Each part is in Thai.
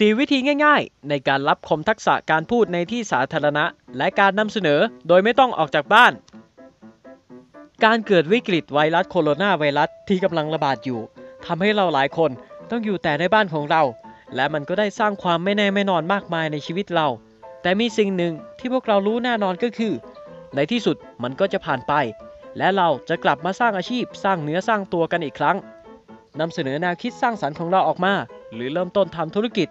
4 วิธีง่ายๆ ในการรับคมทักษะการพูดในที่สาธารณะ และการนำเสนอโดยไม่ต้องออกจากบ้าน การเกิดวิกฤตไวรัสโคโรนาไวรัสที่กำลังระบาดอยู่ทำให้เราหลายคนต้องอยู่แต่ในบ้านของเรา และมันก็ได้สร้างความไม่แน่ไม่นอนมากมายในชีวิตเรา แต่มีสิ่งหนึ่งที่พวกเรารู้แน่นอนก็คือ ในที่สุดมันก็จะผ่านไป และเราจะกลับมาสร้างอาชีพสร้างเนื้อสร้างตัวกันอีกครั้งนำเสนอแนวคิดสร้างสรรค์ของเราออกมา หรือเริ่มต้นทำธุรกิจ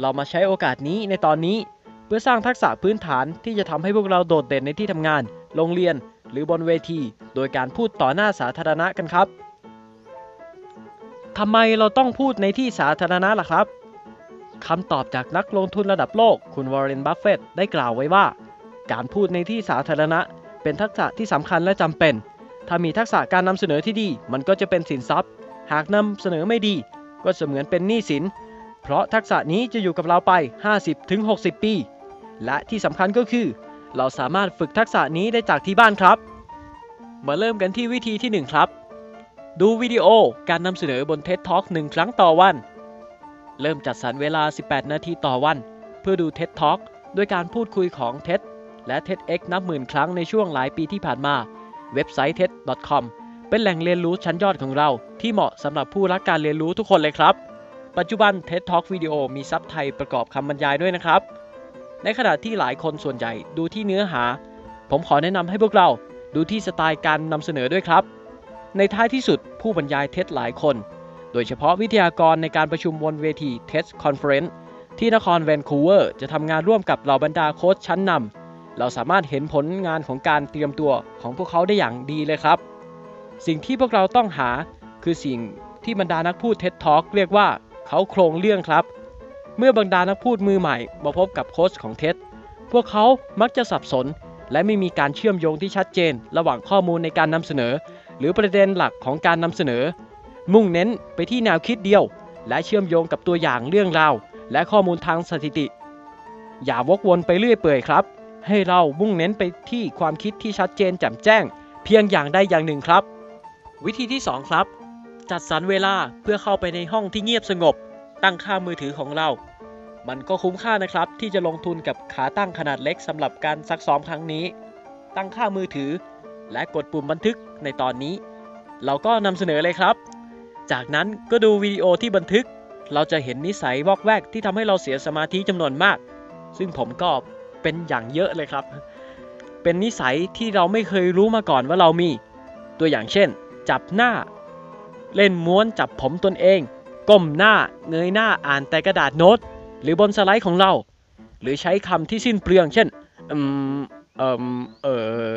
เรามาใช้โอกาสนี้ในตอนนี้ เพื่อสร้างทักษะพื้นฐานที่จะทำให้พวกเราโดดเด่นในที่ทำงาน โรงเรียน หรือบนเวที โดยการพูดต่อหน้าสาธารณะกันครับทำไมเราต้องพูดในที่สาธารณะล่ะครับคำตอบจากนักลงทุนระดับโลกคุณวอร์เรนบัฟเฟตได้กล่าวไว้ว่า การพูดในที่สาธารณะ เป็นทักษะที่สำคัญและจำเป็น ถ้ามีทักษะการนำเสนอที่ดี มันก็จะเป็นสินทรัพย์ หากนำเสนอไม่ดี ก็เสมือนเป็นหนี้สิน เพราะทักษะนี้จะอยู่กับเราไป 50-60 ปี และที่สำคัญก็คือ เราสามารถฝึกทักษะนี้ได้จากที่บ้านครับ มาเริ่มกันที่วิธีที่ 1 ครับ ดูวิดีโอการนำเสนอบน TED Talk 1 ครั้งต่อวัน เริ่มจัดสรรเวลา 18 นาทีต่อวัน เพื่อดู TED Talk ด้วยการพูดคุยของ TED และ TEDx นับหมื่นครั้งในช่วงหลายปีที่ผ่านมา เว็บไซต์ TED.com เป็นแหล่งเรียนรู้ชั้นยอดของเรา ที่เหมาะสำหรับผู้รักการเรียนรู้ทุกคนเลยครับ ปัจจุบัน TED Talk วิดีโอมีซับไทยประกอบคำบรรยายด้วยนะครับ ในขณะที่หลายคนส่วนใหญ่ดูที่เนื้อหา ผมขอแนะนำให้พวกเราดูที่สไตล์การนำเสนอด้วยครับ ในท้ายที่สุดผู้บรรยายเท็ดหลายคน โดยเฉพาะวิทยากรในการประชุมบนเวที TED Conference ที่นครแวนคูเวอร์จะทำงานร่วมกับเหล่าบรรดาโค้ชชั้นนำเราสามารถเห็นผลงานของการเตรียมตัวของพวกเขาได้อย่างดีเลยครับ สิ่งที่พวกเราต้องหาคือสิ่งที่บรรดานักพูด TED Talk เรียกว่า เค้าโครงเรื่องครับ เมื่อบรรดานักพูดมือใหม่มาพบกับโค้ชของ TED พวกเขามักจะสับสน และไม่มีการเชื่อมโยงที่ชัดเจน ระหว่างข้อมูลในการนำเสนอ หรือประเด็นหลักของการนำเสนอ มุ่งเน้นไปที่แนวคิดเดียว และเชื่อมโยงกับตัวอย่างเรื่องราวและข้อมูลทางสถิติ อย่าวกวนไปเรื่อยเปื่อยครับ ให้เรามุ่งเน้นไปที่ความคิดที่ชัดเจนแจ่มแจ้ง เพียงอย่างใดอย่างหนึ่งครับ วิธีที่ 2 ครับ จัดสรรเวลาเพื่อเข้าไปในห้องที่เงียบสงบ ตั้งค่ามือถือของเรา มันก็คุ้มค่านะครับ ที่จะลงทุนกับขาตั้งขนาดเล็กสำหรับการซักซ้อมครั้งนี้ ตั้งค่ามือถือ และกดปุ่มบันทึกในตอนนี้ เราก็นำเสนอเลยครับ จากนั้นก็ดูวิดีโอที่บันทึก เราจะเห็นนิสัยวอกแวกที่ทำให้เราเสียสมาธิจำนวนมาก ซึ่งผมก็เป็นอย่างเยอะเลยครับ เป็นนิสัยที่เราไม่เคยรู้มาก่อนว่าเรามี ตัวอย่างเช่น จับหน้า เล่นม้วนจับผมตนเอง ก้มหน้าเงยหน้าอ่านแต่กระดาษโน้ต หรือบนสไลด์ของเรา หรือใช้คำที่สิ้นเปลือง เช่นอืมเอ่มเออ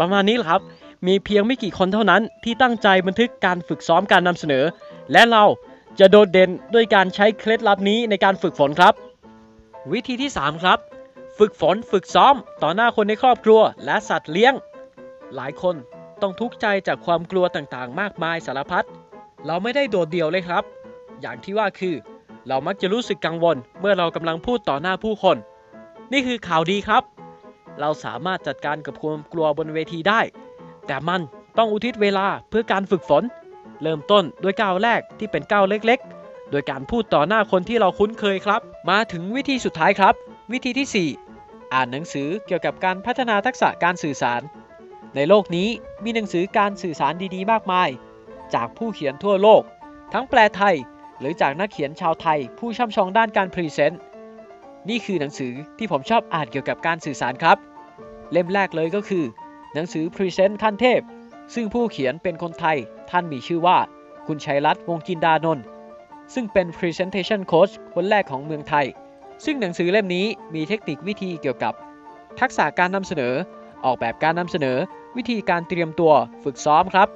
ประมาณนี้ละครับ มีเพียงไม่กี่คนเท่านั้นที่ตั้งใจบันทึกการฝึกซ้อมการนำเสนอ และเราจะโดดเด่นด้วยการใช้เคล็ดลับนี้ในการฝึกฝนครับ วิธีที่ 3 ครับ ฝึกฝนฝึกซ้อม ต่อหน้าคนในครอบครัวและสัตว์เลี้ยง หลายคน ต้องทุกข์ใจจากความกลัวต่างๆ มากมายสารพัด เราไม่ได้โดดเดี่ยวเลยครับ อย่างที่ว่าคือ เรามักจะรู้สึกกังวล เมื่อเรากำลังพูดต่อหน้าผู้คน นี่คือข่าวดีครับ เราสามารถจัดการกับความกลัวบนเวทีได้ แต่มันต้องอุทิศเวลาเพื่อการฝึกฝน เริ่มต้นด้วยก้าวแรกที่เป็นก้าวเล็กๆ โดยการพูดต่อหน้าคนที่เราคุ้นเคยครับ มาถึงวิธีสุดท้ายครับ วิธีที่ 4 อ่านหนังสือเกี่ยวกับการพัฒนาทักษะการสื่อสาร ในโลกนี้มีหนังสือการสื่อสารดีๆ มากมาย จากผู้เขียนทั่วโลก ทั้งแปลไทย หรือจากนักเขียนชาวไทย ผู้ช่ำชองด้านการพรีเซนต์นี่คือหนังสือที่ผมชอบอ่านเกี่ยวกับการสื่อสารครับ เล่มแรกเลยก็คือ หนังสือพรีเซนต์ขั้นเทพ ซึ่งผู้เขียนเป็นคนไทย ท่านมีชื่อว่า คุณชัยรัตน์วงศ์จินดานนท์ซึ่งเป็น Presentation Coach คนแรกของเมืองไทย ซึ่งหนังสือเล่มนี้มีเทคนิควิธีเกี่ยวกับ ทักษะการนำเสนอ ออกแบบการนำเสนอ วิธีการเตรียมตัวฝึกซ้อมครับ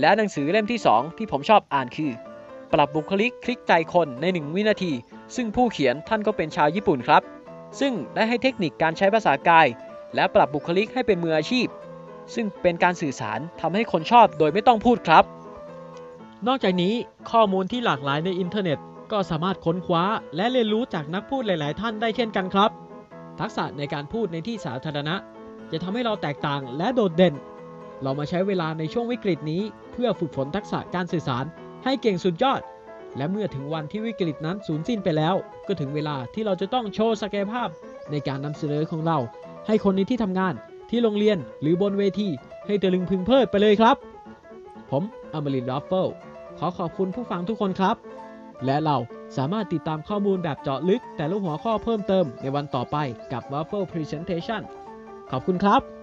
และหนังสือเล่มที่ 2 ที่ผมชอบอ่านคือ ปรับบุคลิกคลิกใจคนใน 1 วินาที ซึ่งผู้เขียนท่านก็เป็นชาวญี่ปุ่นครับ ซึ่งได้ให้เทคนิคการใช้ภาษากาย และปรับบุคลิกให้เป็นมืออาชีพ ซึ่งเป็นการสื่อสารทำให้คนชอบโดยไม่ต้องพูดครับ นอกจากนี้ข้อมูลที่หลากหลายในอินเทอร์เน็ตก็สามารถค้นคว้าและเรียนรู้จากนักพูดหลาย ๆ ท่านได้เช่นกันครับ ทักษะในการพูดในที่สาธารณะ จะทำให้เราแตกต่างและโดดเด่น เรามาใช้เวลาในช่วงวิกฤตนี้ เพื่อฝึกฝนทักษะการสื่อสาร ให้เก่งสุดยอด และเมื่อถึงวันที่วิกฤตนั้นสูญสิ้นไปแล้ว ก็ถึงเวลาที่เราจะต้องโชว์ศักยภาพ ในการนำเสนอของเรา ให้คนในที่ทำงานที่โรงเรียนหรือบนเวทีให้ตะลึงพรึงเพริดไปเลยครับ ผมอมรินทร์รัฟเฟิลขอขอบคุณผู้ฟังทุกคนครับ และเราสามารถติดตามข้อมูลแบบเจาะลึก แต่ละหัวข้อเพิ่มเติมในวันต่อไปกับ Waffle Presentation ขอบคุณครับ